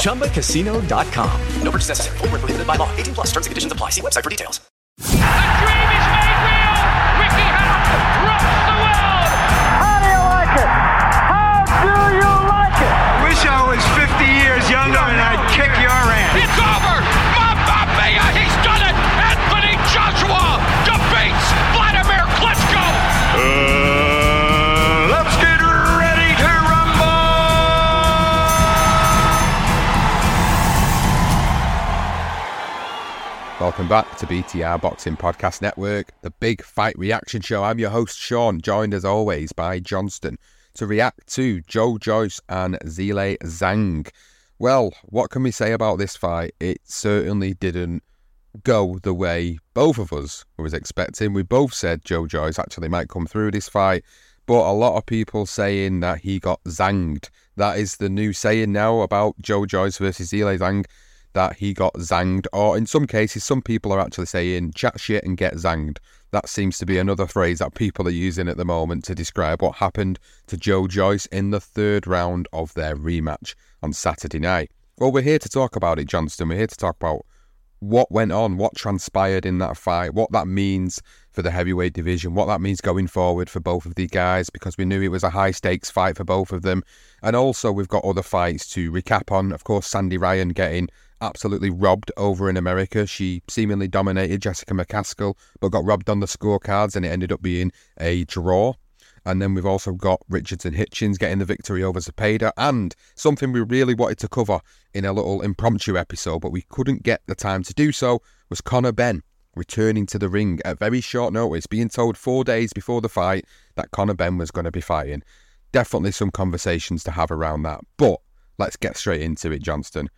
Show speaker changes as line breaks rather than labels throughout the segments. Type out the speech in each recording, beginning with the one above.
ChumbaCasino.com.
No purchase necessary. Full prohibited by law. 18 plus terms and conditions apply. See website for details.
The dream is made real. Ricky Hatton rocks the world.
How do you like it? How do you like it?
Wish I was 50 years younger and I'd kick your ass.
It's over.
Welcome back to BTR Boxing Podcast Network, the big fight reaction show. I'm your host, Sean, joined as always by Johnston to react to Joe Joyce and Zhilei Zhang. Well, what can we say about this fight? It certainly didn't go the way both of us was expecting. We both said Joe Joyce actually might come through this fight, but a lot of people saying that he got Zhanged. That is the new saying now about Joe Joyce versus Zhilei Zhang, that he got Zhanged. Or in some cases, some people are actually saying chat shit and get Zhanged. That seems to be another phrase that people are using at the moment to describe what happened to Joe Joyce in the third round of their rematch on Saturday night. Well, we're here to talk about it, Johnston. We're here to talk about what went on, what transpired in that fight, what that means for the heavyweight division, what that means going forward for both of the guys, because we knew it was a high stakes fight for both of them. And also, we've got other fights to recap on. Of course, Sandy Ryan getting absolutely robbed over in America. She seemingly dominated Jessica McCaskill, but got robbed on the scorecards, and it ended up being a draw. And then we've also got Richardson Hitchins getting the victory over Zepeda. And something we really wanted to cover in a little impromptu episode, but we couldn't get the time to do so, was Conor Benn returning to the ring at very short notice, being told four days before the fight that Conor Benn was going to be fighting. Definitely some conversations to have around that. But let's get straight into it, Johnston.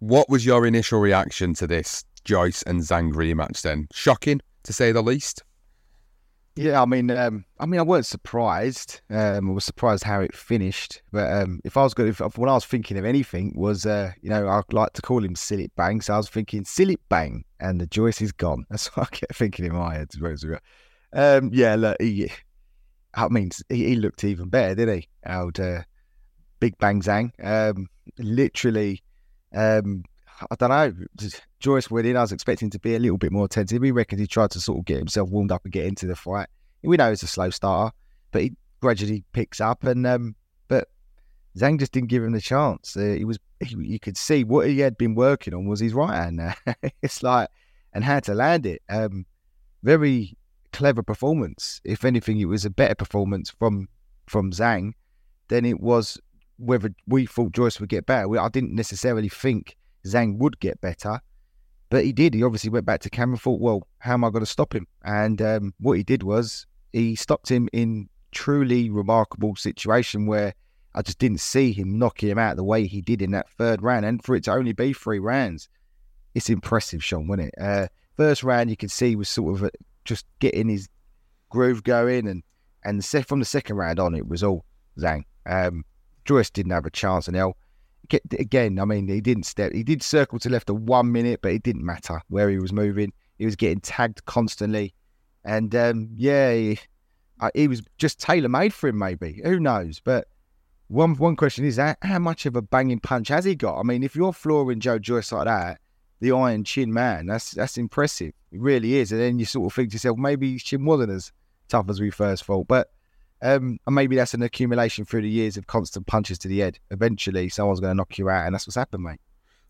What was your initial reaction to this Joyce and Zhang rematch then? Shocking, to say the least.
Yeah, I mean, um, I mean, I weren't surprised. Um, I was surprised how it finished. But um, if I was going, if when I was thinking of anything, was uh, you know, I'd like to call him Silip Bang, so I was thinking Silip Bang, and the Joyce is gone. That's what I kept thinking in my head. Um, yeah, look, he, I mean, he, he, looked even better, didn't he? Out uh, Big Bang Zhang, um, literally. I don't know. Joyce winning, I was expecting to be a little bit more attentive. We reckon he tried to sort of get himself warmed up and get into the fight. We know he's a slow starter, but he gradually picks up. And um, but Zhang just didn't give him the chance. Uh, he was, he, you could see what he had been working on was his right hand. it's like and how to land it. Um, very clever performance. If anything, it was a better performance from from Zhang than it was whether we thought Joyce would get better. I didn't necessarily think Zhang would get better, but he did. He obviously went back to camera and thought, well, how am I going to stop him? And um, what he did was he stopped him in truly remarkable situation where I just didn't see him knocking him out the way he did in that third round. And for it to only be three rounds, it's impressive, Sean, wasn't it? Uh, first round, you can see was sort of uh, just getting his groove going, and and from the second round on, it was all Zhang. Um, Joyce didn't have a chance, and hell, again, I mean, he didn't step. He did circle to left for one minute, but it didn't matter where he was moving. He was getting tagged constantly, and um, yeah, he, uh, he was just tailor made for him. Maybe who knows? But one one question is how, how much of a banging punch has he got? I mean, if you're flooring Joe Joyce like that, the Iron Chin man, that's that's impressive. It really is. And then you sort of think to yourself, maybe Chin wasn't as tough as we first thought, but. Um, and maybe that's an accumulation through the years of constant punches to the head. Eventually, someone's going to knock you out, and that's what's happened, mate.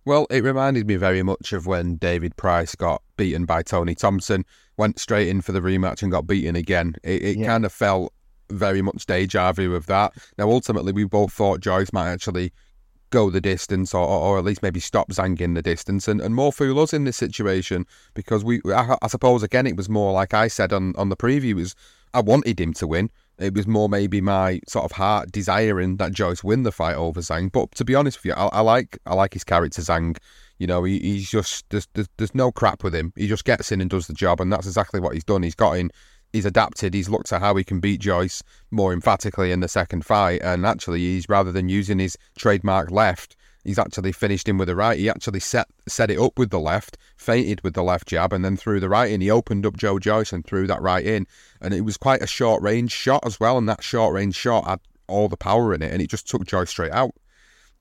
Well, it reminded me very much of when David Price got beaten by Tony Thompson, went straight in for the rematch and got beaten again. It, it yeah. kind of felt very much deja vu of that. Now, ultimately, we both thought Joyce might actually go the distance or, or at least maybe stop Zhang in the distance and, and more fool us in this situation because we, I, I suppose, again, it was more like I said on, on the preview, was I wanted him to win. It was more maybe my sort of heart desiring that Joyce win the fight over Zhang. But to be honest with you, I, I like I like his character Zhang. You know, he, he's just there's, there's, there's no crap with him. He just gets in and does the job, and that's exactly what he's done. He's got in, he's adapted. He's looked at how he can beat Joyce more emphatically in the second fight, and actually, he's rather than using his trademark left, he's actually finished him with the right. He actually set set it up with the left, feinted with the left jab, and then threw the right in. He opened up Joe Joyce and threw that right in, and it was quite a short range shot as well. And that short range shot had all the power in it, and it just took Joyce straight out.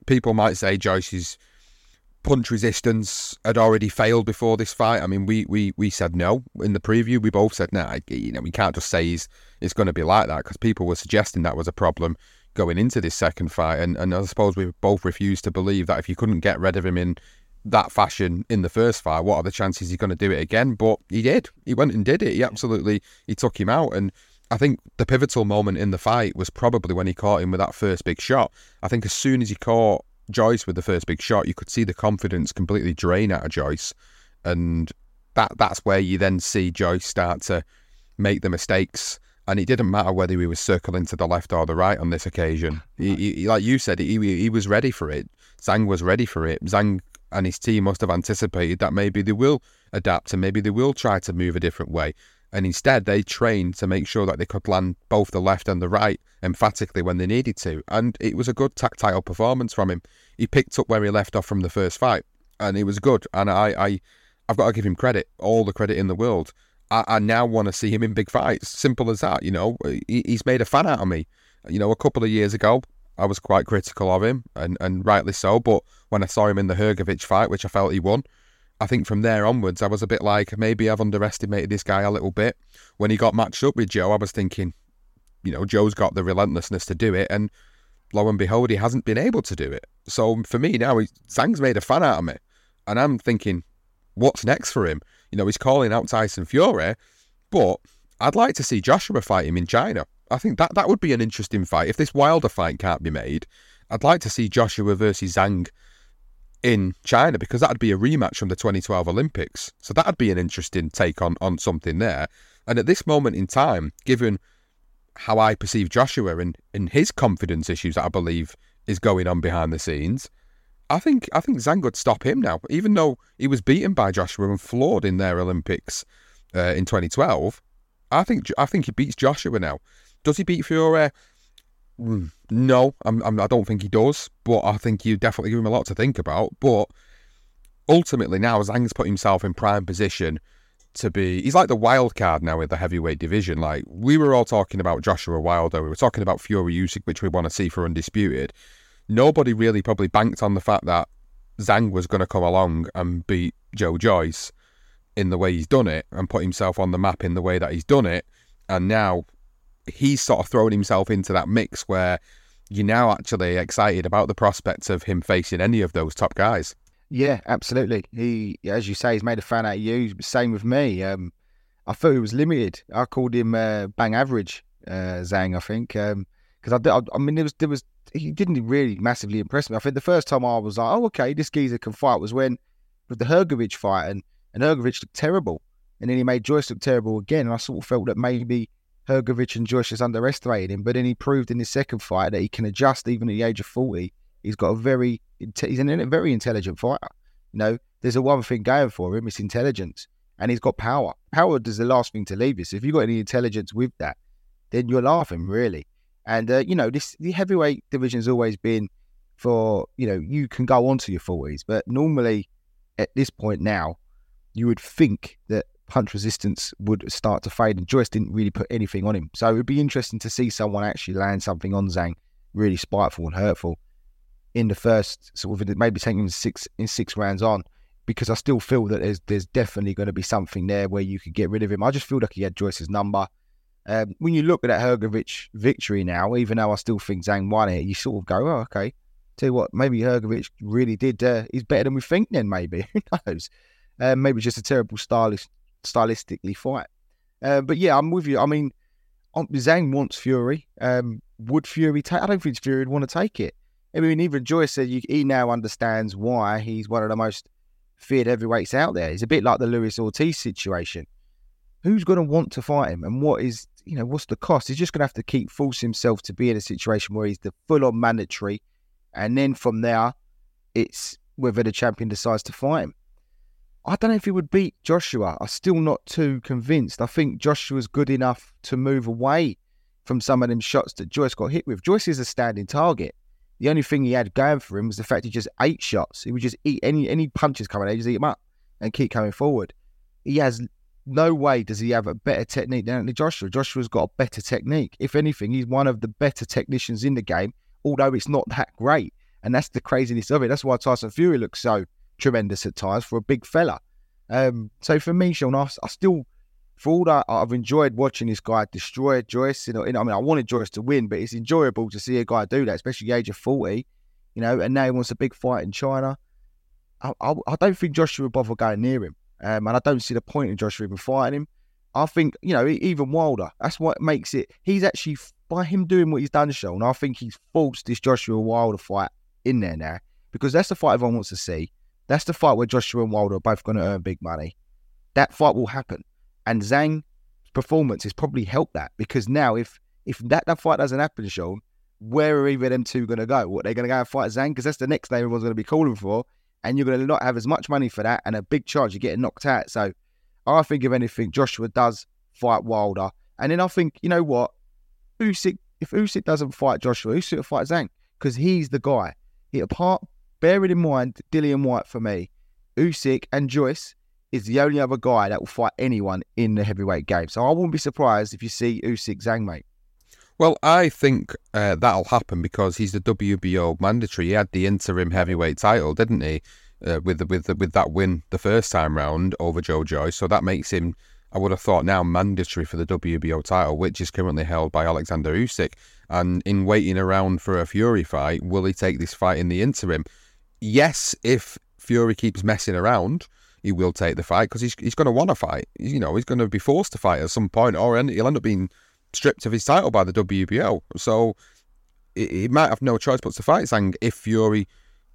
People might say Joyce's punch resistance had already failed before this fight. I mean, we we we said no in the preview. We both said no. Nah, you know, we can't just say he's it's going to be like that because people were suggesting that was a problem going into this second fight. And, and I suppose we both refused to believe that if you couldn't get rid of him in that fashion in the first fight, what are the chances he's going to do it again? But he did. He went and did it. He absolutely he took him out. And I think the pivotal moment in the fight was probably when he caught him with that first big shot. I think as soon as he caught Joyce with the first big shot, you could see the confidence completely drain out of Joyce. And that that's where you then see Joyce start to make the mistakes and it didn't matter whether he was circling to the left or the right on this occasion. He, he, like you said, he, he was ready for it. Zhang was ready for it. Zhang and his team must have anticipated that maybe they will adapt and maybe they will try to move a different way. And instead, they trained to make sure that they could land both the left and the right emphatically when they needed to. And it was a good tactile performance from him. He picked up where he left off from the first fight, and it was good. And I, I I've got to give him credit, all the credit in the world. I, I now want to see him in big fights. Simple as that. You know, uh, he, he's made a fan out of me. You know, a couple of years ago, I was quite critical of him, and, and rightly so. But when I saw him in the Hrgovic fight, which I felt he won, I think from there onwards, I was a bit like, maybe I've underestimated this guy a little bit. When he got matched up with Joe, I was thinking, you know, Joe's got the relentlessness to do it, and lo and behold, he hasn't been able to do it. So for me now, he, Zhang's made a fan out of me, and I'm thinking, what's next for him? You know, he's calling out Tyson Fury, but I'd like to see Joshua fight him in China. I think that that would be an interesting fight. If this Wilder fight can't be made, I'd like to see Joshua versus Zhang in China because that'd be a rematch from the 2012 Olympics. So that'd be an interesting take on on something there. And at this moment in time, given how I perceive Joshua and, and his confidence issues that I believe is going on behind the scenes, I think I think Zhang would stop him now, even though he was beaten by Joshua and floored in their Olympics uh, in 2012. I think I think he beats Joshua now. Does he beat Fury? Mm, no, I'm, I'm, I do not think he does. But I think you definitely give him a lot to think about. But ultimately, now Zhang's put himself in prime position to be. He's like the wild card now in the heavyweight division. Like we were all talking about Joshua Wilder, we were talking about Fury Usyk, which we want to see for undisputed nobody really probably banked on the fact that Zhang was going to come along and beat Joe Joyce in the way he's done it and put himself on the map in the way that he's done it. And now he's sort of thrown himself into that mix where you're now actually excited about the prospects of him facing any of those top guys.
Yeah, absolutely. He, as you say, he's made a fan out of you. Same with me. Um, I thought he was limited. I called him uh, bang average, uh, Zhang. I think because um, I, I, I mean there was there was he didn't really massively impress me. I think the first time I was like, oh, okay, this geezer can fight was when with the Hrgovic fight, and, and Hrgovic looked terrible. And then he made Joyce look terrible again. And I sort of felt that maybe Hrgovic and Joyce just underestimated him. But then he proved in his second fight that he can adjust even at the age of 40. He's got a very, he's a very intelligent fighter. You know, there's a one thing going for him, it's intelligence. And he's got power. Power is the last thing to leave you. So if you've got any intelligence with that, then you're laughing, really. And uh, you know, this the heavyweight division has always been for you know you can go on to your forties, but normally at this point now, you would think that punch resistance would start to fade, and Joyce didn't really put anything on him. So it would be interesting to see someone actually land something on Zhang, really spiteful and hurtful, in the first sort of maybe taking him six in six rounds on, because I still feel that there's there's definitely going to be something there where you could get rid of him. I just feel like he had Joyce's number. Um, when you look at that Hrgovic victory now, even though I still think Zhang won it, you sort of go, oh, okay. Tell you what, maybe Hrgovic really did. Uh, he's better than we think. Then maybe who knows? Um, maybe just a terrible stylist, stylistically fight. Uh, but yeah, I'm with you. I mean, um, Zhang wants Fury. Um, would Fury take? I don't think Fury would want to take it. I mean, even Joyce said you, he now understands why he's one of the most feared heavyweights out there. It's a bit like the Luis Ortiz situation. Who's going to want to fight him, and what is you know what's the cost? He's just going to have to keep forcing himself to be in a situation where he's the full-on mandatory, and then from there, it's whether the champion decides to fight him. I don't know if he would beat Joshua. I'm still not too convinced. I think Joshua's good enough to move away from some of them shots that Joyce got hit with. Joyce is a standing target. The only thing he had going for him was the fact he just ate shots. He would just eat any any punches coming out, he just eat them up and keep coming forward. He has no way does he have a better technique than Anthony Joshua. Joshua's got a better technique. If anything, he's one of the better technicians in the game, although it's not that great. And that's the craziness of it. That's why Tyson Fury looks so tremendous at times for a big fella. Um, so for me, Sean, I, I, still, for all that, I've enjoyed watching this guy destroy Joyce. You know, I mean, I wanted Joyce to win, but it's enjoyable to see a guy do that, especially the age of 40, you know, and now he wants a big fight in China. I, I, I don't think Joshua would bother going near him. Um, and I don't see the point in Joshua even fighting him. I think, you know, even Wilder, that's what makes it. He's actually, by him doing what he's done, Sean, I think he's forced this Joshua Wilder fight in there now because that's the fight everyone wants to see. That's the fight where Joshua and Wilder are both going to earn big money. That fight will happen. And Zhang's performance has probably helped that because now if if that, that fight doesn't happen, Sean, where are either of them two going to go? What, they're going to go and fight Zhang? Because that's the next name everyone's going to be calling for. And you're going to not have as much money for that and a big charge you're getting knocked out. So I think, if anything, Joshua does fight Wilder. And then I think, you know what? Usyk, if Usyk doesn't fight Joshua, Usyk will fight Zhang because he's the guy. He, apart bearing in mind Dillian Whyte for me, Usyk and Joyce is the only other guy that will fight anyone in the heavyweight game. So I wouldn't be surprised if you see Usyk Zhang, mate.
Well, I think uh, that'll happen because he's the WBO mandatory. He had the interim heavyweight title, didn't he? Uh, with the, with the, with that win the first time round over Joe Joyce, so that makes him, I would have thought, now mandatory for the WBO title, which is currently held by Alexander Usyk. And in waiting around for a Fury fight, will he take this fight in the interim? yes, if Fury keeps messing around, he will take the fight because he's, he's going to want to fight. You know, he's going to be forced to fight at some point, or he'll end up being stripped of his title by the WBO. So he might have no choice but to fight Zhang if Fury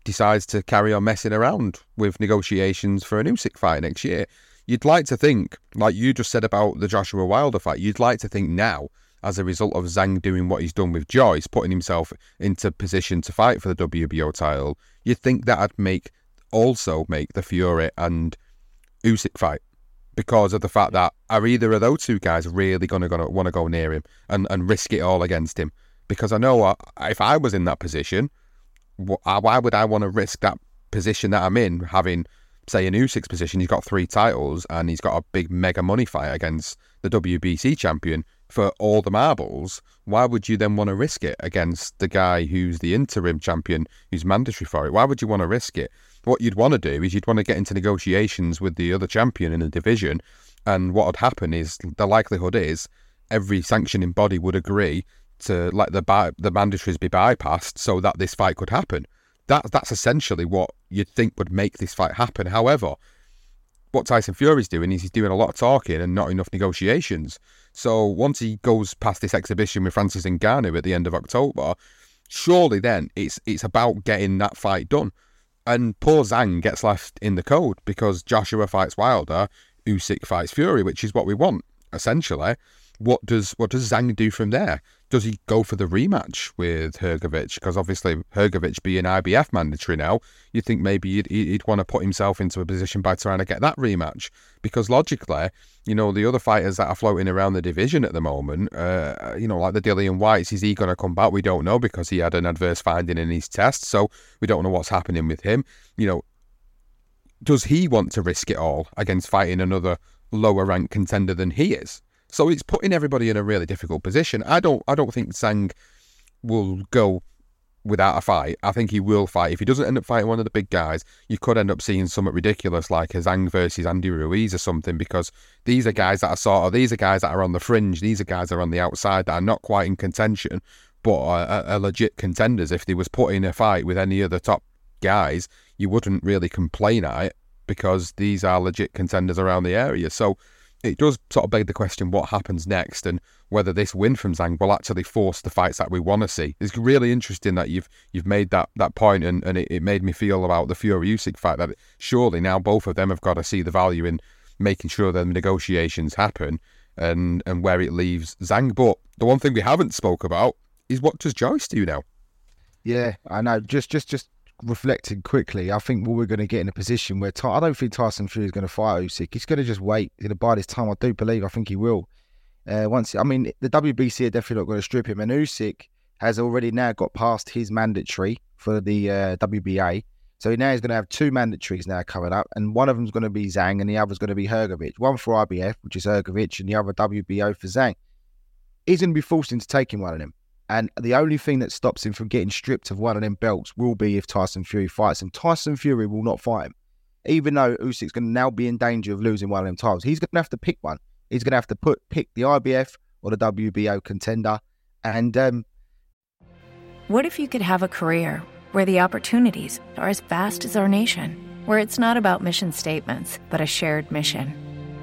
decides to carry on messing around with negotiations for a Usyk fight next year. You'd like to think, like you just said about the Joshua Wilder fight, you'd like to think now as a result of Zhang doing what he's done with Joyce, putting himself into position to fight for the WBO title, you'd think that'd make also make the Fury and Usyk fight because of the fact that are either of those two guys really going to gonna want to go near him and, and risk it all against him? Because I know uh, if I was in that position, why would I want to risk that position that I'm in, having say in Usyk's position, he's got three titles and he's got a big mega money fight against the WBC champion for all the marbles, why would you then want to risk it against the guy who's the interim champion, who's mandatory for it? Why would you want to risk it? What you'd want to do is you'd want to get into negotiations with the other champion in the division, and what would happen is the likelihood is every sanctioning body would agree to let the by- the mandatories be bypassed so that this fight could happen. That that's essentially what you'd think would make this fight happen. However, what Tyson Fury's doing is he's doing a lot of talking and not enough negotiations. So once he goes past this exhibition with Francis Ngannou at the end of October, surely then it's it's about getting that fight done. And poor Zhang gets left in the cold because Joshua fights Wilder, Usyk fights Fury, which is what we want essentially. What does what does Zhang do from there? does he go for the rematch with Hrgovic? Because obviously Hrgovic being IBF mandatory now, you think maybe he'd, he'd want to put himself into a position by trying to get that rematch. Because logically, you know, the other fighters that are floating around the division at the moment, uh, you know, like the Dillian Whytes, is he going to come back? We don't know because he had an adverse finding in his test, so we don't know what's happening with him. You know, does he want to risk it all against fighting another lower ranked contender than he is? So it's putting everybody in a really difficult position. I don't I don't think Zhang will go without a fight. I think he will fight. If he doesn't end up fighting one of the big guys, you could end up seeing something ridiculous like a Zhang versus Andy Ruiz or something because these are guys that are sort of these are guys that are on the fringe. These are guys that are on the outside that are not quite in contention, but are, are legit contenders. If they was put in a fight with any of the top guys, you wouldn't really complain at it because these are legit contenders around the area. So it does sort of beg the question what happens next and whether this win from Zhang will actually force the fights that we want to see. It's really interesting that you've you've made that that point and, and it, it made me feel about the Fury Usyk fight that surely now both of them have got to see the value in making sure that the negotiations happen and and where it leaves Zhang. But the one thing we haven't spoke about is what does Joyce do now?
Yeah, I know. Just just just reflecting quickly, I think we're going to get in a position where Ty- I don't think Tyson Fury is going to fight Usyk. He's going to just wait. Going to buy this time. I do believe. I think he will. Uh, once I mean, the WBC are definitely not going to strip him, and Usyk has already now got past his mandatory for the uh, WBA. So he now he's going to have two mandatories now coming up, and one of them's going to be Zhang, and the other's going to be Hrgovic. One for IBF, which is Hrgovic, and the other WBO for Zhang. He's going to be forced into taking one of them. And the only thing that stops him from getting stripped of one of them belts will be if Tyson Fury fights him. Tyson Fury will not fight him. Even though Usyk's going to now be in danger of losing one of them titles, he's going to have to pick one. He's going to have to put pick the IBF or the WBO contender. And um,
what if you could have a career where the opportunities are as vast as our nation, where it's not about mission statements, but a shared mission?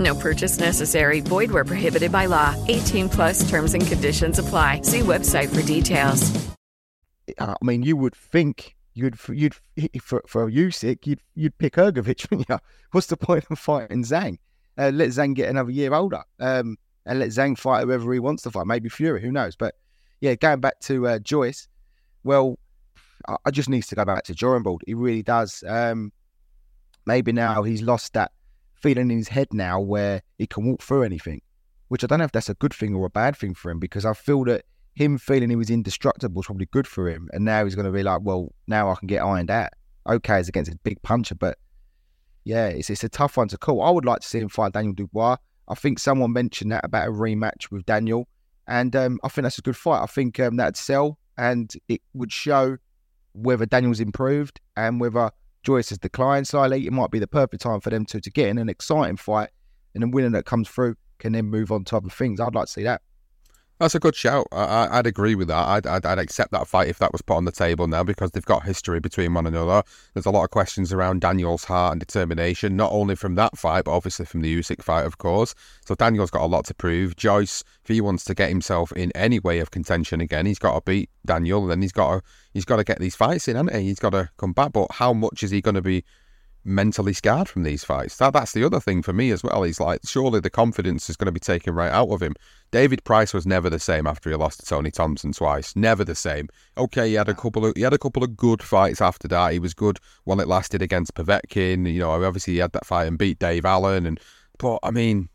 No purchase necessary. Void where prohibited by law. 18 plus terms and conditions apply. See website for details.
I mean, you would think you'd you'd for for Usyk, you'd you'd pick Hrgovic, wouldn't you? What's the point of fighting Zhang? Uh, let Zhang get another year older, um, and let Zhang fight whoever he wants to fight. Maybe Fury, who knows? But yeah, going back to uh, Joyce, well, I, I, just needs to go back to drawing board. He really does. Um, maybe now he's lost that feeling in his head now where he can walk through anything, which I don't know if that's a good thing or a bad thing for him because I feel that him feeling he was indestructible is probably good for him. And now he's going to be like, well, now I can get ironed out. Okay, it's against a big puncher, but yeah, it's, it's a tough one to call. I would like to see him fight Daniel Dubois. I think someone mentioned that about a rematch with Daniel. And um, I think that's a good fight. I think um, that'd sell and it would show whether Daniel's improved and whether Joyce has declined slightly. It might be the perfect time for them two to get in an exciting fight. And the winner that comes through can then move on to other things. I'd like to see that.
That's a good shout. I, would agree with that. I'd, I'd, I'd, accept that fight if that was put on the table now because they've got history between one another. There's a lot of questions around Daniel's heart and determination, not only from that fight, but obviously from the Usyk fight, of course. So Daniel's got a lot to prove. Joyce, if he wants to get himself in any way of contention again, he's got to beat Daniel, and then he's got to he's got to get these fights in, hasn't he? He's got to come back. But how much is he going to be mentally scarred from these fights. That that's the other thing for me as well. He's like, surely the confidence is going to be taken right out of him. David Price was never the same after he lost to Tony Thompson twice. Never the same. Okay, he had a couple of he had a couple of good fights after that. He was good while it lasted against Povetkin. You know, obviously he had that fight and beat Dave Allen. And but I mean,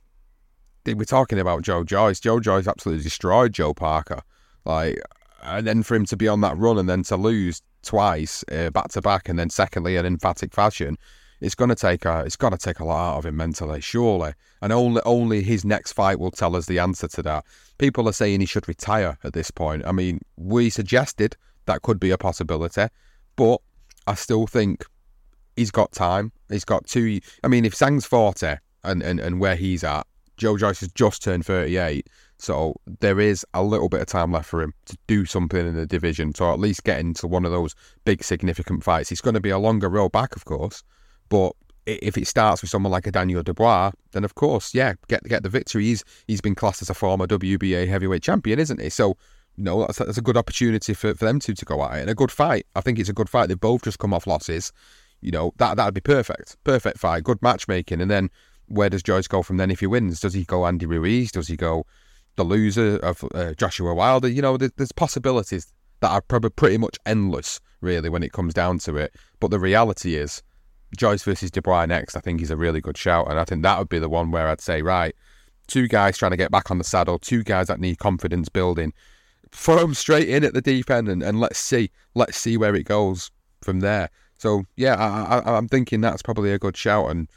we're talking about Joe Joyce. Joe Joyce absolutely destroyed Joe Parker. Like, and then for him to be on that run and then to lose twice uh, back to back, and then secondly in emphatic fashion, it's going to take a it's got to take a lot out of him mentally, surely. And only only his next fight will tell us the answer to that. People are saying he should retire at this point. I mean, we suggested that could be a possibility, but I still think he's got time. He's got two. I mean, if Zhang's forty and, and, and where he's at, Joe Joyce has just turned thirty eight. So there is a little bit of time left for him to do something in the division, to at least get into one of those big significant fights. It's going to be a longer road back, of course, but if it starts with someone like a Daniel Dubois, then of course, yeah, get get the victory. He's he's been classed as a former WBA heavyweight champion, isn't he? So no, that's, that's a good opportunity for, for them two to go at it and a good fight. I think it's a good fight. They've both just come off losses. You know that that'd be perfect, perfect fight, good matchmaking. And then where does Joyce go from then if he wins? Does he go Andy Ruiz? Does he go the loser of uh, Joshua Wilder? You know, there's possibilities that are probably pretty much endless, really, when it comes down to it. But the reality is Joyce versus De Dubois next, I think is a really good shout. And I think that would be the one where I'd say, right, two guys trying to get back on the saddle, two guys that need confidence building. Throw them straight in at the deep end and, and let's see. Let's see where it goes from there. So, yeah, I, I, I'm thinking that's probably a good shout. And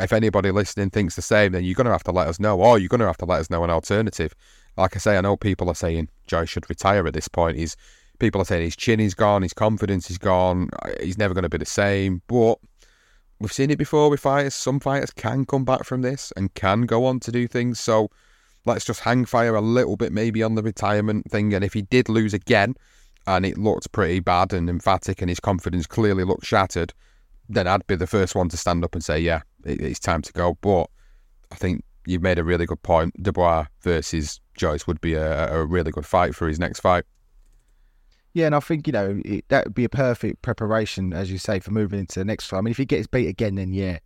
if anybody listening thinks the same, then you're going to have to let us know, or you're going to have to let us know an alternative. Like I say, I know people are saying Joyce should retire at this point. He's people are saying his chin is gone, his confidence is gone, uh, he's never going to be the same. But we've seen it before with fighters. Some fighters can come back from this and can go on to do things. So let's just hang fire a little bit maybe on the retirement thing. And if he did lose again and it looked pretty bad and emphatic and his confidence clearly looked shattered, then I'd be the first one to stand up and say, yeah, it's time to go. But I think you've made a really good point. Dubois versus Joyce would be a, a really good fight for his next fight.
Yeah, and I think you know it, that would be a perfect preparation, as you say, for moving into the next fight. I mean, if he gets beat again, then yeah.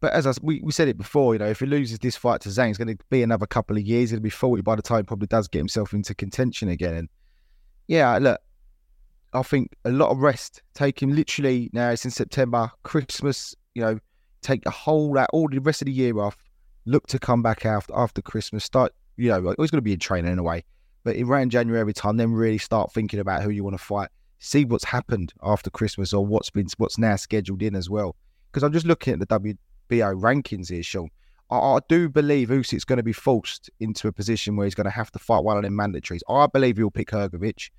But as I, we, we said it before, you know, if he loses this fight to Zhang, it's going to be another couple of years. He'll be 40 by the time he probably does get himself into contention again. And yeah, look, I think a lot of rest. Take him literally now. It's in September, Christmas. You know, take the whole that all the rest of the year off. Look to come back after after Christmas. Start. You know, always going to be in training anyway. But around January time, then really start thinking about who you want to fight. See what's happened after Christmas or what's been what's now scheduled in as well. Because I'm just looking at the WBO rankings here, Sean. I, I do believe Usyk's going to be forced into a position where he's going to have to fight one of them mandatories. I believe he'll pick Hrgovic.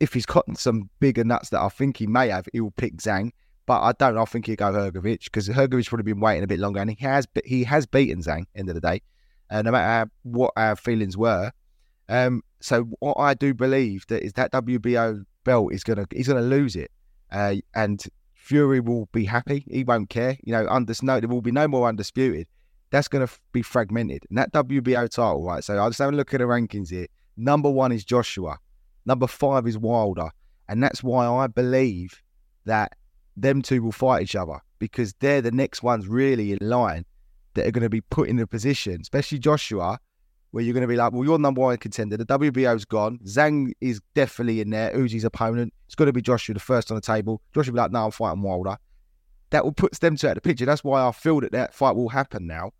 If he's got some bigger nuts that I think he may have, he will pick Zhang. But I don't. I think he'll go Hrgovic because Hrgovic's probably been waiting a bit longer, and he has. He has beaten Zhang. End of the day, uh, no matter how, what our feelings were, um, so what I do believe that is that WBO belt is gonna he's gonna lose it, uh, and Fury will be happy. He won't care. You know, under no, there will be no more undisputed. That's gonna be fragmented. And that WBO title, right? So I just have a look at the rankings here. Number one is Joshua. Number five is Wilder, and that's why I believe that them two will fight each other because they're the next ones really in line that are going to be put in a position, especially Joshua, where you're going to be like, well, you're number one contender. The WBO's gone. Zhang is definitely in there. Uzi's opponent. It's going to be Joshua, the first on the table. Joshua will be like, no, I'm fighting Wilder. That will put them two out of the picture. That's why I feel that that fight will happen now.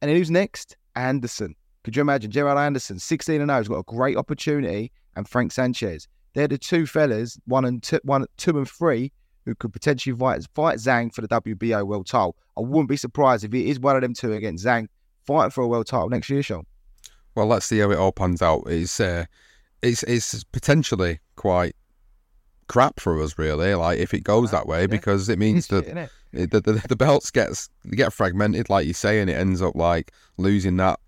And then who's next? Anderson. Could you imagine? Jared Anderson, 16 and 0, has got a great opportunity. And Frank Sanchez. They're the two fellas, one and two, one, two and three, who could potentially fight, fight Zhang for the WBO world title. I wouldn't be surprised if it is one of them two against Zhang fighting for a world title next year, Sean
well, let's see how it all pans out. It's uh, it's it's potentially quite crap for us, really. Like if it goes that way, yeah. because it means that it, the, the, the belts gets get fragmented, like you say, and it ends up like losing that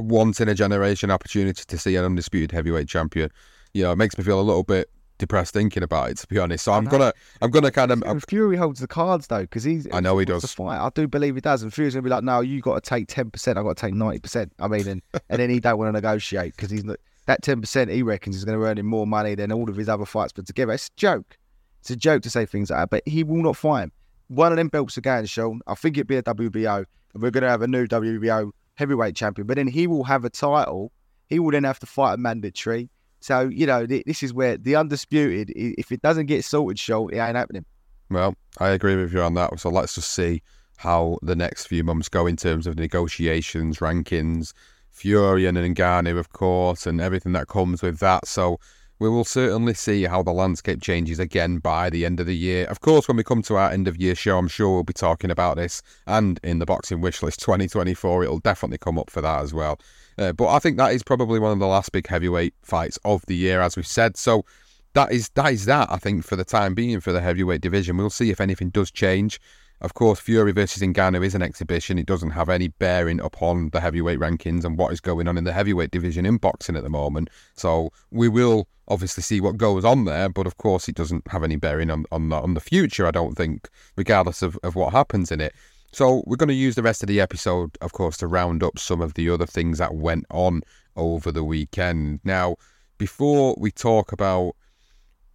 once in a generation opportunity to see an undisputed heavyweight champion. You know, it makes me feel a little bit depressed thinking about it, to be honest. So I'm gonna, I'm gonna kind of.
I'm, Fury holds the cards though, because he's.
I know he does.
Fight. I do believe he does, and Fury's gonna be like, "No, you got to take ten percent. I got to take ninety percent." I mean, and, and then he don't want to negotiate because he's not, that ten percent. He reckons is going to earn him more money than all of his other fights put together. It's a joke. It's a joke to say things like that, but he will not fight him. one of them belts are going, Sean. I think it'd be a WBO, and we're going to have a new WBO heavyweight champion. But then he will have a title. He will then have to fight a mandatory. So you know, this is where the undisputed. If it doesn't get sorted, Sean, it ain't happening.
Well, I agree with you on that. So let's just see how the next few months go in terms of negotiations, rankings, Fury and Ngannou, of course, and everything that comes with that. So we will certainly see how the landscape changes again by the end of the year. Of course, when we come to our end of year show, I'm sure we'll be talking about this, and in the boxing wish list 2024, it'll definitely come up for that as well. Uh, but I think that is probably one of the last big heavyweight fights of the year, as we've said. So that is that is that. I think for the time being for the heavyweight division, we'll see if anything does change. Of course, Fury versus Ngannou is an exhibition. It doesn't have any bearing upon the heavyweight rankings and what is going on in the heavyweight division in boxing at the moment. So we will obviously see what goes on there, but of course it doesn't have any bearing on, on, the, on the future, I don't think, regardless of, of what happens in it. So we're going to use the rest of the episode, of course, to round up some of the other things that went on over the weekend. Now, before we talk about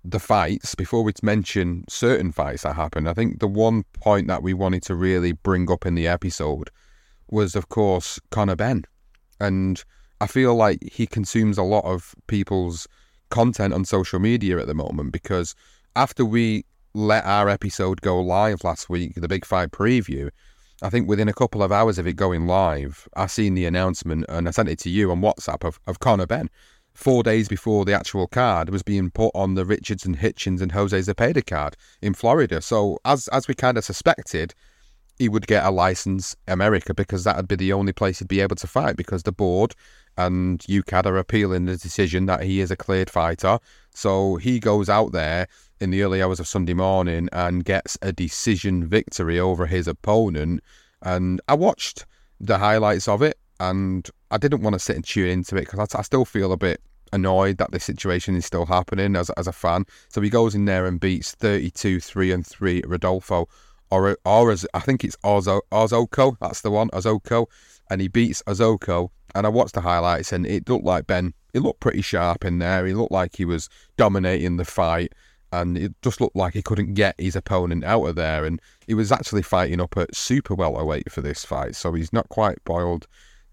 the fights, before we mention certain fights that happened, I think the one point that we wanted to really bring up in the episode was, of course, Conor Benn. And I feel like he consumes a lot of people's content on social media at the moment because after we let our episode go live last week, the Big Five preview, I think within a couple of hours of it going live, I seen the announcement and I sent it to you on WhatsApp of, of Conor Benn four days before the actual card was being put on the Richardson Hitchins and Jose Zepeda card in Florida. So as as we kind of suspected, he would get a license America because that would be the only place he'd be able to fight because the board and UKAD are appealing the decision that he is a cleared fighter. So he goes out there in the early hours of Sunday morning and gets a decision victory over his opponent. And I watched the highlights of it and I didn't want to sit and tune into it because I, I, still feel a bit annoyed that this situation is still happening as, as a fan. So he goes in there and beats 32 3 and 3 Rodolfo, or, or as I think it's Ozo, Ozoko, that's the one, Ozoko, and he beats Ozoko. And I watched the highlights and it looked like Benn, he looked pretty sharp in there. He looked like he was dominating the fight and it just looked like he couldn't get his opponent out of there. And he was actually fighting up at super welterweight for this fight, so he's not quite boiled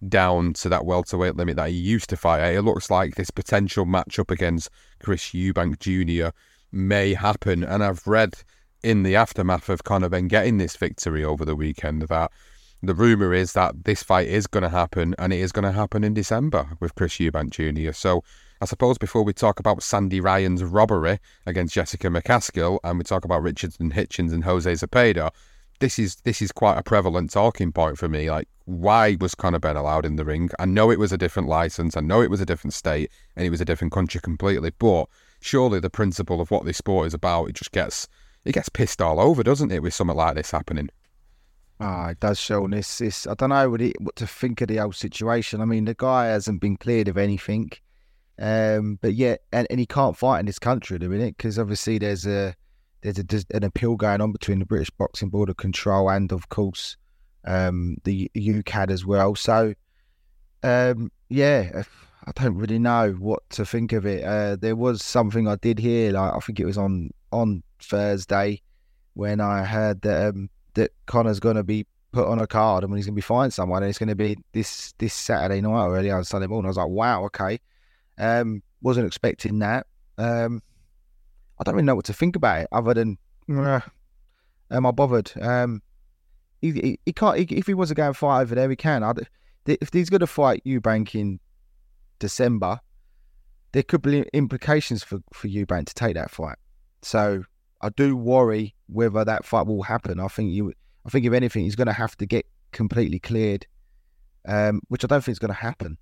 down to that welterweight limit that he used to fight. It looks like this potential matchup against Chris Eubank Jr. may happen. And I've read in the aftermath of Conor Benn getting this victory over the weekend that the rumour is that this fight is going to happen and it is going to happen in December with Chris Eubank Jr. So I suppose before we talk about Sandy Ryan's robbery against Jessica McCaskill and we talk about Richardson Hitchins and Jose Zepeda, this is this is quite a prevalent talking point for me. Like, why was Conor Benn allowed in the ring? I know it was a different license, I know it was a different state, and it was a different country completely. But surely the principle of what this sport is about, it just gets it gets pissed all over, doesn't it, with something like this happening?
Ah, it does show this. this I don't know what, it, what to think of the whole situation. I mean, the guy hasn't been cleared of anything, um, but yet, and, and he can't fight in this country at the minute because obviously there's a there's a, an appeal going on between the British Boxing Board of Control and, of course, um, the UKAD as well. So, um, yeah, I don't really know what to think of it. Uh, there was something I did hear, like I think it was on on Thursday, when I heard that um, that Conor's going to be put on a card and when he's going to be fighting someone, and it's going to be this this Saturday night early on Sunday morning. I was like, wow, okay. Um, wasn't expecting that. Um, I don't really know what to think about it other than, am I bothered? Um, he, he, he can't. He, if he wants to go and fight over there, he can. I'd, if he's going to fight Eubank in December, there could be implications for for Eubank to take that fight. So I do worry whether that fight will happen. I think you. I think if anything, he's going to have to get completely cleared, um, which I don't think is going to happen.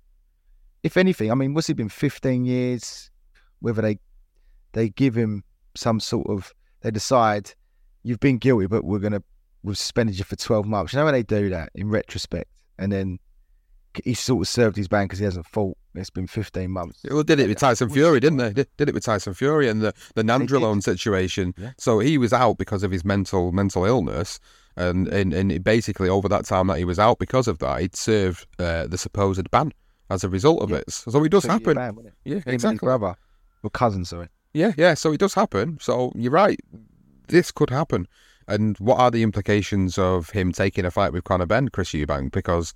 If anything, I mean, what's it been 15 years? Whether they they give him some sort of they decide you've been guilty, but we're gonna we've suspended you for twelve months. You know when they do that in retrospect, and then he sort of served his ban because he hasn't fought. It's been fifteen months.
Well, did it with Tyson Fury, didn't they? Did, did it with Tyson Fury and the the Nandrolone situation. Yeah. So he was out because of his mental mental illness. And, and and basically over that time that he was out because of that, he'd served uh, the supposed ban as a result of yeah. it. So it does so happen. Ban, it? Yeah, exactly.
brother, or cousin, sorry.
Yeah, yeah. So it does happen. So you're right. This could happen. And what are the implications of him taking a fight with Conor Benn, Chris Eubank? Because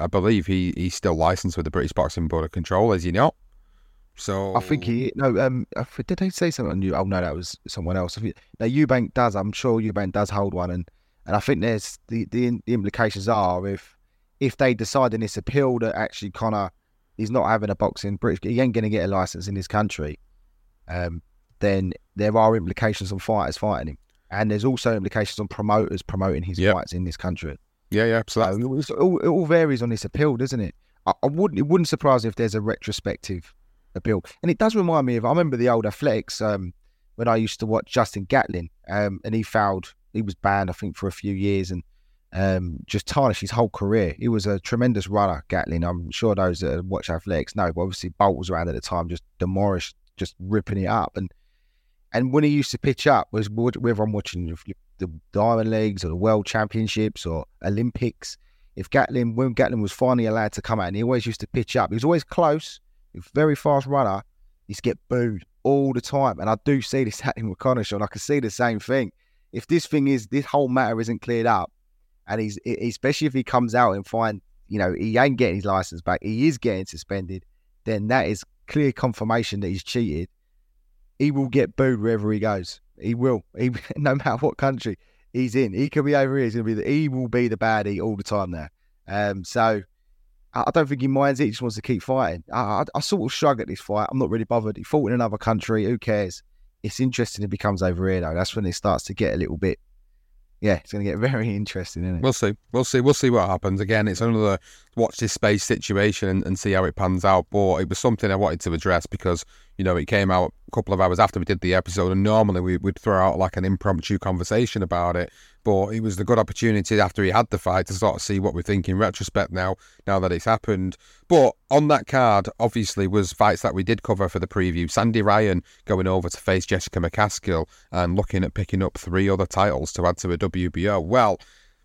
I believe he he's still licensed with the British Boxing Board of Control, is he not? So
I think he no. Um, did they say something you? Oh no, that was someone else. Now Eubank does. I'm sure Eubank does hold one, and and I think there's the the, the implications are if if they decide in this appeal that actually Conor is not having a boxing British, he ain't going to get a license in this country. Um, then there are implications on fighters fighting him, and there's also implications on promoters promoting his
Yep.
fights in this country.
yeah, yeah, So
it's all, it all varies on this appeal, doesn't it? I, I wouldn't. It wouldn't surprise me if there's a retrospective appeal, and it does remind me of. I remember the old athletics um, when I used to watch Justin Gatlin, um, and he fouled. He was banned, I think, for a few years, and um, just tarnished his whole career. He was a tremendous runner, Gatlin. I'm sure those that watch athletics know. But obviously, Bolt was around at the time, just demolished, just ripping it up, and and when he used to pitch up was whether I'm watching the Diamond Leagues or the World Championships or Olympics. If Gatlin, when Gatlin was finally allowed to come out, and he always used to pitch up, he was always close, very fast runner. He used to get booed all the time, and I do see this happening with Conor Sean. I can see the same thing. If this thing is this whole matter isn't cleared up, and he's especially if he comes out and find you know he ain't getting his license back, he is getting suspended, then that is clear confirmation that he's cheated he will get booed wherever he goes. He will. He, no matter what country he's in, he could be over here. He's gonna be the. He will be the baddie all the time now. Um, so I, don't think he minds it. He just wants to keep fighting. I, I, I sort of shrug at this fight. I'm not really bothered. He fought in another country. Who cares? It's interesting. It becomes over here though. That's when it starts to get a little bit. Yeah, it's gonna get very interesting, isn't it?
We'll see. We'll see. We'll see what happens. Again, it's another watch this space situation and, and see how it pans out. But it was something I wanted to address because, you know, it came out a couple of hours after we did the episode. And normally we would throw out like an impromptu conversation about it. But it was the good opportunity after he had the fight to sort of see what we think in retrospect now, now that it's happened. But on that card, obviously, was fights that we did cover for the preview. Sandy Ryan going over to face Jessica McCaskill and looking at picking up three other titles to add to a WBO. Well,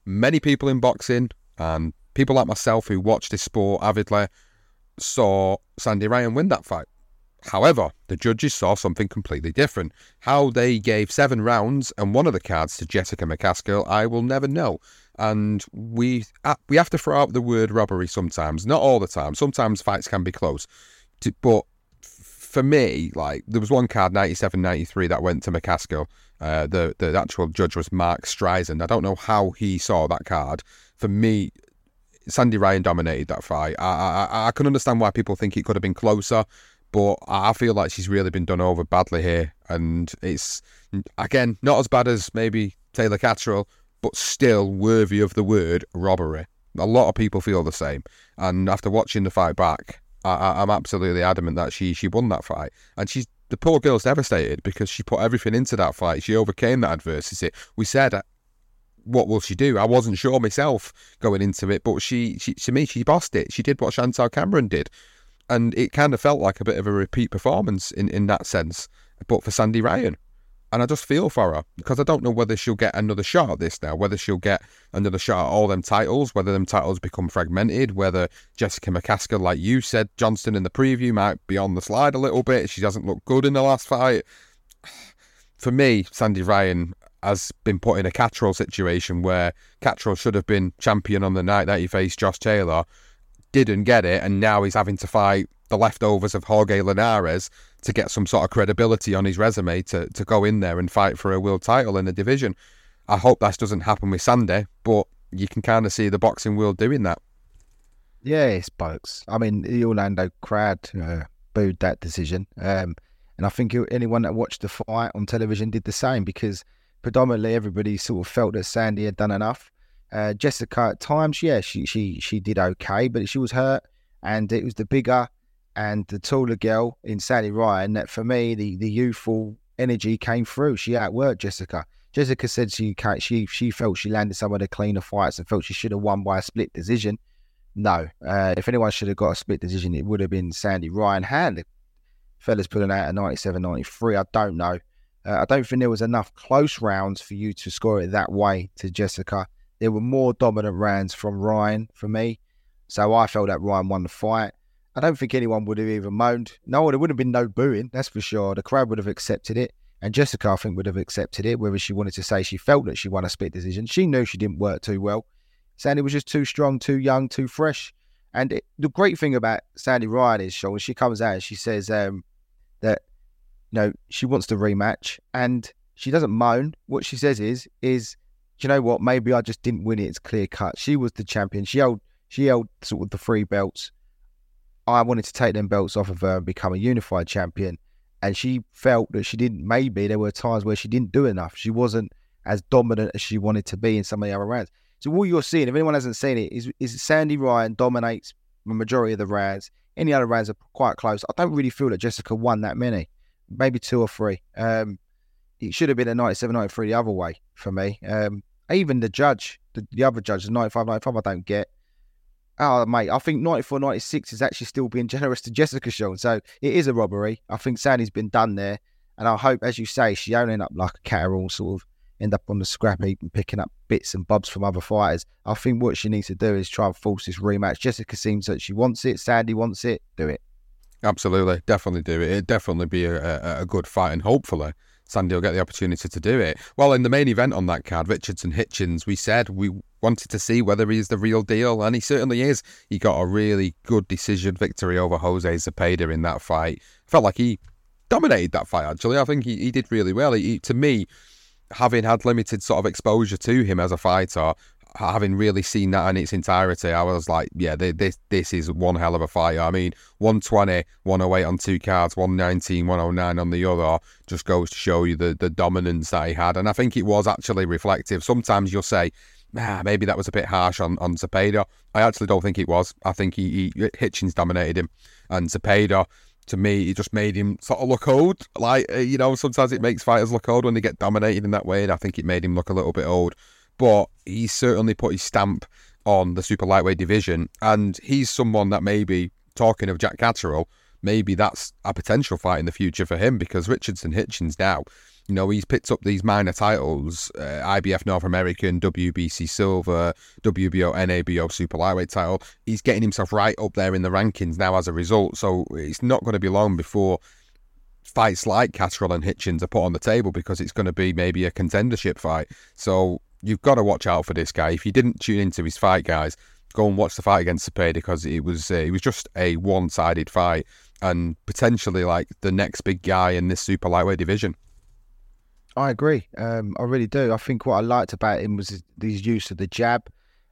many people in boxing and people like myself who watch this sport avidly saw Sandy Ryan win that fight. However, the judges saw something completely different. How they gave seven rounds and one of the cards to Jessica McCaskill, I will never know. And we uh, we have to throw out the word robbery sometimes, not all the time. Sometimes fights can be close, but for me, like there was one card 97-93 that went to McCaskill. Uh, the the actual judge was Mark Streisand. I don't know how he saw that card. For me, Sandy Ryan dominated that fight. I, I I can understand why people think it could have been closer, but I feel like she's really been done over badly here, and it's again not as bad as maybe Taylor Catterall, but still worthy of the word robbery. A lot of people feel the same, and after watching the fight back, I, I'm absolutely adamant that she she won that fight, and she's the poor girl's devastated because she put everything into that fight. She overcame that adversity. We said uh, what will she do? I wasn't sure myself going into it, but she, she to me, she bossed it. She did what Chantal Cameron did. And it kind of felt like a bit of a repeat performance in, in that sense, but for Sandy Ryan. And I just feel for her because I don't know whether she'll get another shot at this now, whether she'll get another shot at all them titles, whether them titles become fragmented, whether Jessica McCaskill, like you said, Johnston in the preview, might be on the slide a little bit. She doesn't look good in the last fight. For me, Sandy Ryan has been put in a Catterall situation where Catterall should have been champion on the night that he faced Josh Taylor, didn't get it, and now he's having to fight the leftovers of Jorge Linares to get some sort of credibility on his resume to, to go in there and fight for a world title in the division. I hope that doesn't happen with Sandy, but you can kind of see the boxing world doing that.
Yeah, it's. I mean, the Orlando crowd uh, booed that decision. Um, and I think anyone that watched the fight on television did the same because predominantly everybody sort of felt that Sandy had done enough. Uh, Jessica at times, yeah, she, she she did okay, but she was hurt, and it was the bigger and the taller girl in Sandy Ryan that for me the, the youthful energy came through. She outworked Jessica. Jessica said she she she felt she landed some of the cleaner fights and felt she should have won by a split decision. No, uh, if anyone should have got a split decision, it would have been Sandy Ryan. Hand the fellas pulling out at 97 93. I don't know. Uh, I don't think there was enough close rounds for you to score it that way to Jessica. There were more dominant rounds from Ryan for me. So I felt that Ryan won the fight. I don't think anyone would have even moaned. No, there would have been no booing, that's for sure. The crowd would have accepted it. And Jessica, I think, would have accepted it, whether she wanted to say she felt that she won a split decision. She knew she didn't work too well. Sandy was just too strong, too young, too fresh. And it, the great thing about Sandy Ryan is, Sean, when she comes out and she says um, that, you know, she wants the rematch and she doesn't moan. What she says is, is, you know what? Maybe I just didn't win it. It's clear cut. She was the champion. She held, she held sort of the three belts. I wanted to take them belts off of her and become a unified champion. And she felt that she didn't, maybe there were times where she didn't do enough. She wasn't as dominant as she wanted to be in some of the other rounds. So all you're seeing, if anyone hasn't seen it, is, is Sandy Ryan dominates the majority of the rounds. Any other rounds are quite close. I don't really feel that Jessica won that many, maybe two or three. Um, it should have been a 97 93 the other way for me. Um, even the judge, the, the other judge, the 95 95, I don't get. Oh, mate, I think 94 96 is actually still being generous to Jessica Sean. So it is a robbery. I think Sandy's been done there. And I hope, as you say, she don't end up like a Catterall sort of end up on the scrap heap and picking up bits and bobs from other fighters. I think what she needs to do is try and force this rematch. Jessica seems that she wants it. Sandy wants it. Do it.
Absolutely, definitely do it. It'd definitely be a, a, a good fight, and hopefully Sandy will get the opportunity to do it. Well, in the main event on that card, Richardson Hitchins, we said we wanted to see whether he's the real deal, and he certainly is. He got a really good decision victory over Jose Zepeda in that fight. Felt like he dominated that fight, actually. I think he, he did really well. He, to me, having had limited sort of exposure to him as a fighter, having really seen that in its entirety, I was like, yeah, this this is one hell of a fight. I mean, 120, 108 on two cards, 119, 109 on the other, just goes to show you the, the dominance that he had. And I think it was actually reflective. Sometimes you'll say, ah, maybe that was a bit harsh on, on Zepeda. I actually don't think it was. I think he, he Hitchins dominated him. And Zepeda, to me, it just made him sort of look old. Like, you know, sometimes it makes fighters look old when they get dominated in that way. And I think it made him look a little bit old but he's certainly put his stamp on the super lightweight division. And he's someone that maybe, talking of Jack Catterall, maybe that's a potential fight in the future for him because Richardson Hitchins now, you know, he's picked up these minor titles uh, IBF North American, WBC Silver, WBO, NABO Super Lightweight title. He's getting himself right up there in the rankings now as a result. So it's not going to be long before fights like Catterall and Hitchins are put on the table because it's going to be maybe a contendership fight. So you've got to watch out for this guy. If you didn't tune into his fight, guys, go and watch the fight against Zepeda because it was uh, it was just a one sided fight and potentially like the next big guy in this super lightweight division.
I agree. Um, I really do. I think what I liked about him was his, use of the jab.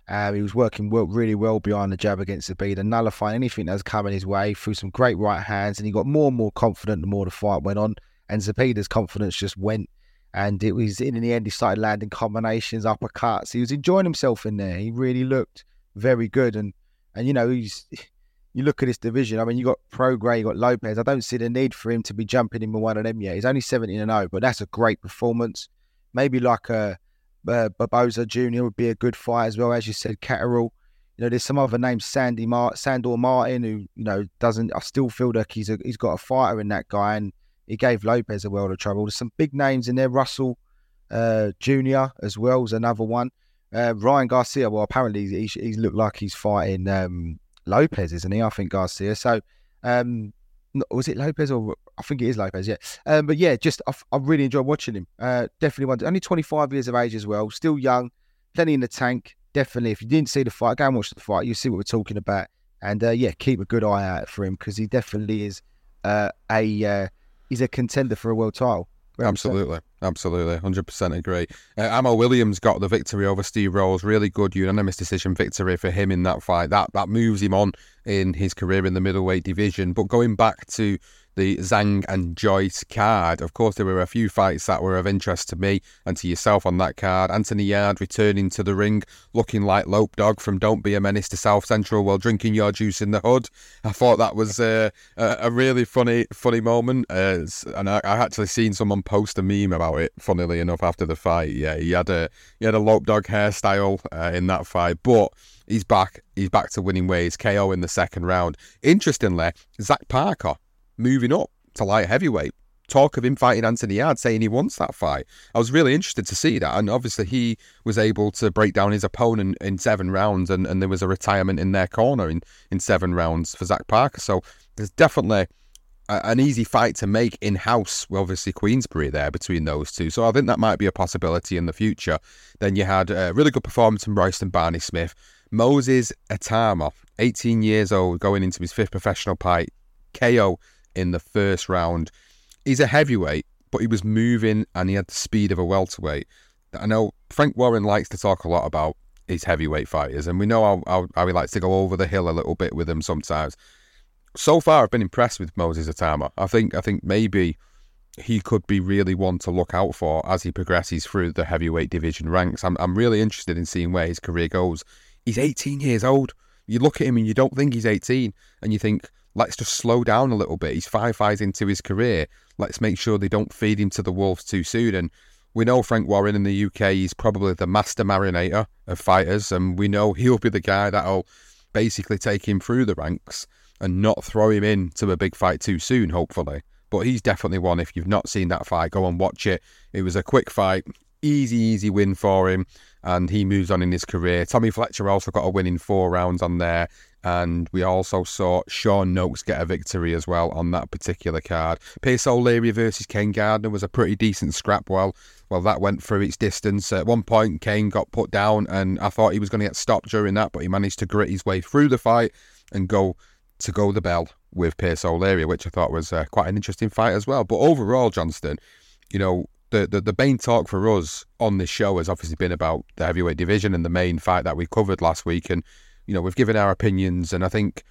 Uh, he was working well, really well behind the jab against Zepeda, nullifying anything that was coming his way through some great right hands. And he got more and more confident the more the fight went on. And Zepeda's confidence just went and it was in the end he started landing combinations, uppercuts. He was enjoying himself in there. He really looked very good, and and you know he's. You look at this division. I mean, you got Prograis, you got Lopez. I don't see the need for him to be jumping in with one of them yet. He's only seventeen and 0, but that's a great performance. Maybe like a, a Barboza Junior would be a good fight as well, as you said. Catterall. You know, there's some other names, Sandy Mart, Sandor Martin, who you know doesn't. I still feel like he's a, he's got a fighter in that guy, and he gave Lopez a world of trouble. There's some big names in there. Russell uh, Jr. as well is another one. Uh, Ryan Garcia, well, apparently he, he's looked like he's fighting um, Lopez, isn't he? I think Garcia. So, um, was it Lopez or I think it is Lopez? Yeah. Um, but yeah, just I, I really enjoyed watching him. Uh, definitely one. Only 25 years of age as well. Still young. Plenty in the tank. Definitely. If you didn't see the fight, go and watch the fight. You'll see what we're talking about. And uh, yeah, keep a good eye out for him because he definitely is uh, a uh, he's a contender for a world title.
Absolutely, absolutely, hundred percent agree. Uh, Ammo Williams got the victory over Steve Rolls. Really good unanimous decision victory for him in that fight. That that moves him on in his career in the middleweight division. But going back to the Zhang and Joyce card. Of course, there were a few fights that were of interest to me and to yourself on that card. Anthony Yarde returning to the ring, looking like Loc Dog from Don't Be a Menace to South Central while drinking your juice in the hood. I thought that was uh, a really funny, funny moment. Uh, and I, I, actually seen someone post a meme about it. Funnily enough, after the fight, yeah, he had a he had a Loc Dog hairstyle uh, in that fight, but he's back. He's back to winning ways. KO in the second round. Interestingly, Zach Parker moving up to light heavyweight. Talk of him fighting Anthony Yarde, saying he wants that fight. I was really interested to see that. And obviously, he was able to break down his opponent in seven rounds, and, and there was a retirement in their corner in, in seven rounds for Zach Parker. So there's definitely a, an easy fight to make in house. Obviously, Queensberry there between those two, so I think that might be a possibility in the future. Then you had a really good performance from Royston Barney Smith, Moses Itauma, 18 years old, going into his fifth professional fight, KO in the first round. He's a heavyweight, but he was moving and he had the speed of a welterweight. I know Frank Warren likes to talk a lot about his heavyweight fighters, and we know how, how, how he likes to go over the hill a little bit with them sometimes. So far, I've been impressed with Moses Itauma. I think I think maybe he could be really one to look out for as he progresses through the heavyweight division ranks. I'm I'm really interested in seeing where his career goes. He's 18 years old. You look at him and you don't think he's 18, and you think, let's just slow down a little bit. He's five fights into his career. Let's make sure they don't feed him to the wolves too soon. And we know Frank Warren in the UK is probably the master marinator of fighters, and we know he'll be the guy that'll basically take him through the ranks and not throw him into a big fight too soon, hopefully. But he's definitely one. If you've not seen that fight, go and watch it. It was a quick fight, easy, easy win for him, and he moves on in his career. Tommy Fletcher also got a win in four rounds on there, and we also saw Sean Noakes get a victory as well on that particular card. Pierce O'Leary versus Kane Gardner was a pretty decent scrap. Well, well, that went through its distance. At one point, Kane got put down, and I thought he was going to get stopped during that, but he managed to grit his way through the fight and go to go the bell with Pierce O'Leary, which I thought was uh, quite an interesting fight as well. But overall, Johnston, you know, the, the, the main talk for us on this show has obviously been about the heavyweight division and the main fight that we covered last week. And, you know, we've given our opinions. And I think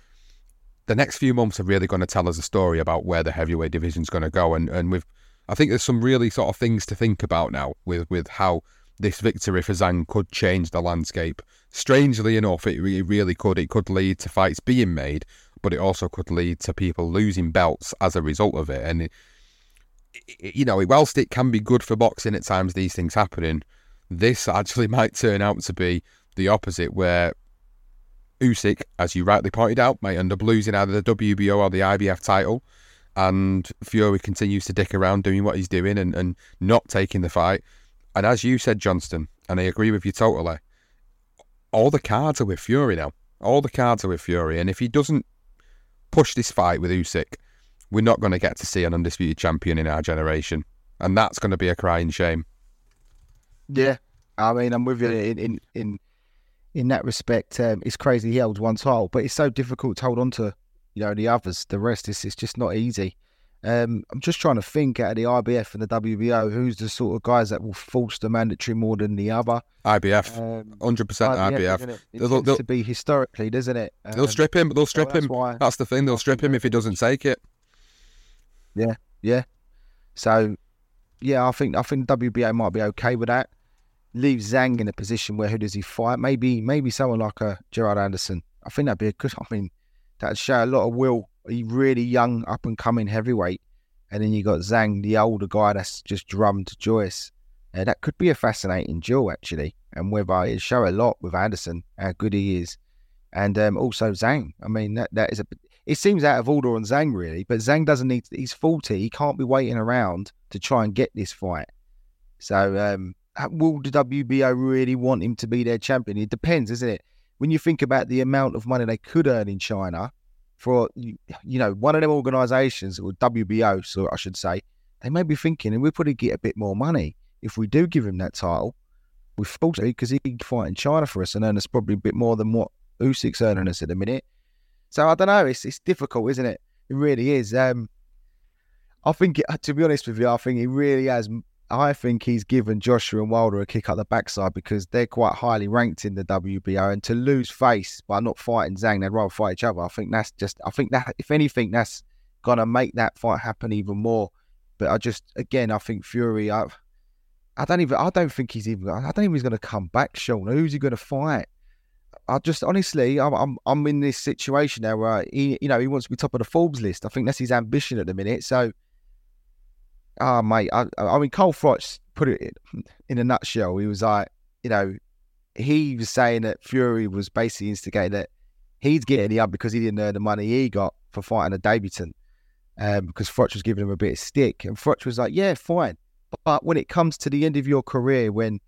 the next few months are really going to tell us a story about where the heavyweight division is going to go. And, and we've, I think there's some really sort of things to think about now with, with how this victory for Zhang could change the landscape. Strangely enough, it, really could. It could lead to fights being made, but it also could lead to people losing belts as a result of it. And, it, you know, whilst it can be good for boxing at times, these things happening, this actually might turn out to be the opposite, where Usyk, as you rightly pointed out, might end up losing either the WBO or the IBF title, and Fury continues to dick around doing what he's doing and, and not taking the fight. And as you said, Johnston, and I agree with you totally, all the cards are with Fury now. All the cards are with Fury, and if he doesn't push this fight with Usyk, we're not going to get to see an undisputed champion in our generation, and that's going to be a crying shame.
Yeah, I mean, I'm with you in in in, in that respect. Um, it's crazy he holds one title, but it's so difficult to hold on to, you know, the others. The rest is it's just not easy. Um, I'm just trying to think out of the IBF and the WBO, who's the sort of guys that will force the mandatory more than the other.
IBF, hundred percent IBF.
It, it they'll, they'll, to be historically, doesn't it?
Um, they'll strip him. They'll strip so him. That's, that's the thing. They'll strip him if he doesn't take it.
Yeah, yeah. So, yeah, I think I think WBA might be okay with that. Leave Zhang in a position where who does he fight? Maybe maybe someone like a uh, Jared Anderson. I think that'd be a good. I mean, that'd show a lot of will a really young, up and coming heavyweight, and then you got Zhang, the older guy that's just drummed Joyce. Uh, that could be a fascinating duel, actually, and whether it show a lot with Anderson how good he is, and um, also Zhang. I mean, that that is a. It seems out of order on Zhang really, but Zhang doesn't need. To, he's forty. He can't be waiting around to try and get this fight. So, um, will the WBO really want him to be their champion? It depends, isn't it? When you think about the amount of money they could earn in China, for you know one of them organisations or WBO, so I should say, they may be thinking, and we probably get a bit more money if we do give him that title. We thought because he can fight in China for us and earn us probably a bit more than what Usyk's earning us at the minute. So I don't know. It's it's difficult, isn't it? It really is. Um, I think, to be honest with you, I think he really has I think he's given Joshua and Wilder a kick up the backside because they're quite highly ranked in the WBO, and to lose face by not fighting Zhang, they'd rather fight each other. I think that's just, I think that if anything, that's gonna make that fight happen even more. But I just, again, I think Fury, I, I don't even, I don't think he's even, I don't even he's gonna come back. Sean, who's he gonna fight? I just honestly, I'm, I'm, I'm in this situation now where he, you know, he wants to be top of the Forbes list. I think that's his ambition at the minute. So oh mate, I, I mean Carl Froch put it in a nutshell. He was like, you know, he was saying that Fury was basically instigating that he's getting the up because he didn't earn the money he got for fighting a debutant. Um, because Froch was giving him a bit of stick, and Froch was like, "Yeah, fine, but when it comes to the end of your career, when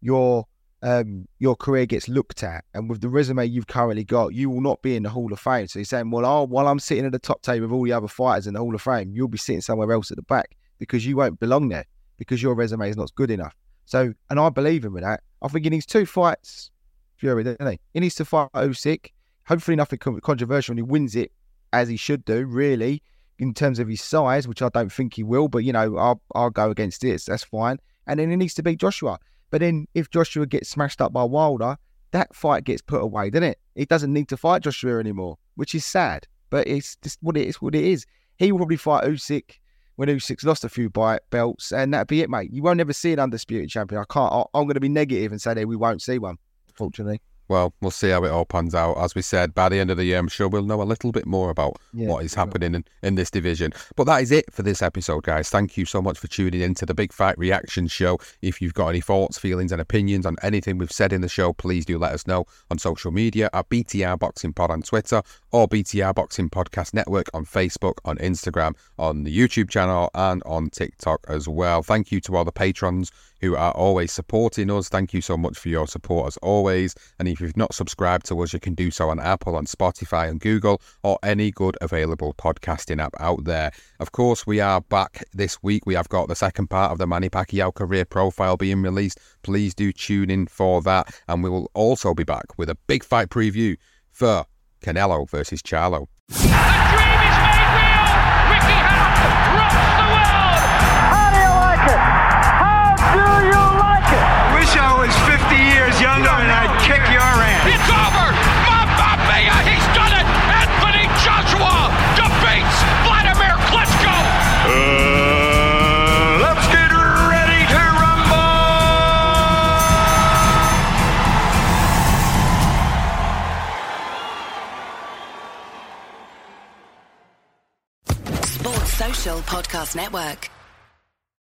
you're um, your career gets looked at, and with the resume you've currently got, you will not be in the Hall of Fame. So you're saying, well, while I'm sitting at the top table with all the other fighters in the Hall of Fame, you'll be sitting somewhere else at the back because you won't belong there because your resume is not good enough. So, and I believe him with that. I think he needs two fights, Fury, doesn't he? He needs to fight Usyk. Hopefully, nothing controversial, and he wins it as he should do, really, in terms of his size, which I don't think he will. But you know, I'll I'll go against this. That's fine. And then he needs to beat Joshua. But then if Joshua gets smashed up by Wilder, that fight gets put away, doesn't it? He doesn't need to fight Joshua anymore, which is sad. But it's just what it is. What it is. He will probably fight Usyk when Usyk's lost a few belts, and that'd be it, mate. You won't ever see an undisputed champion. I can't. I'm going to be negative and say that we won't see one. Fortunately.
Well, we'll see how it all pans out. As we said, by the end of the year, I'm sure we'll know a little bit more about yeah, what is happening in, in this division. But that is it for this episode, guys. Thank you so much for tuning in to the Big Fight Reaction Show. If you've got any thoughts, feelings, and opinions on anything we've said in the show, please do let us know on social media at BTR Boxing Pod on Twitter or BTR Boxing Podcast Network on Facebook, on Instagram, on the YouTube channel, and on TikTok as well. Thank you to all the patrons who are always supporting us. Thank you so much for your support as always. And if you've not subscribed to us, you can do so on Apple, on Spotify, and Google, or any good available podcasting app out there. Of course, we are back this week. We have got the second part of the Manny Pacquiao career profile being released. Please do tune in for that. And we will also be back with a big fight preview for Canelo versus Charlo.
Podcast Network.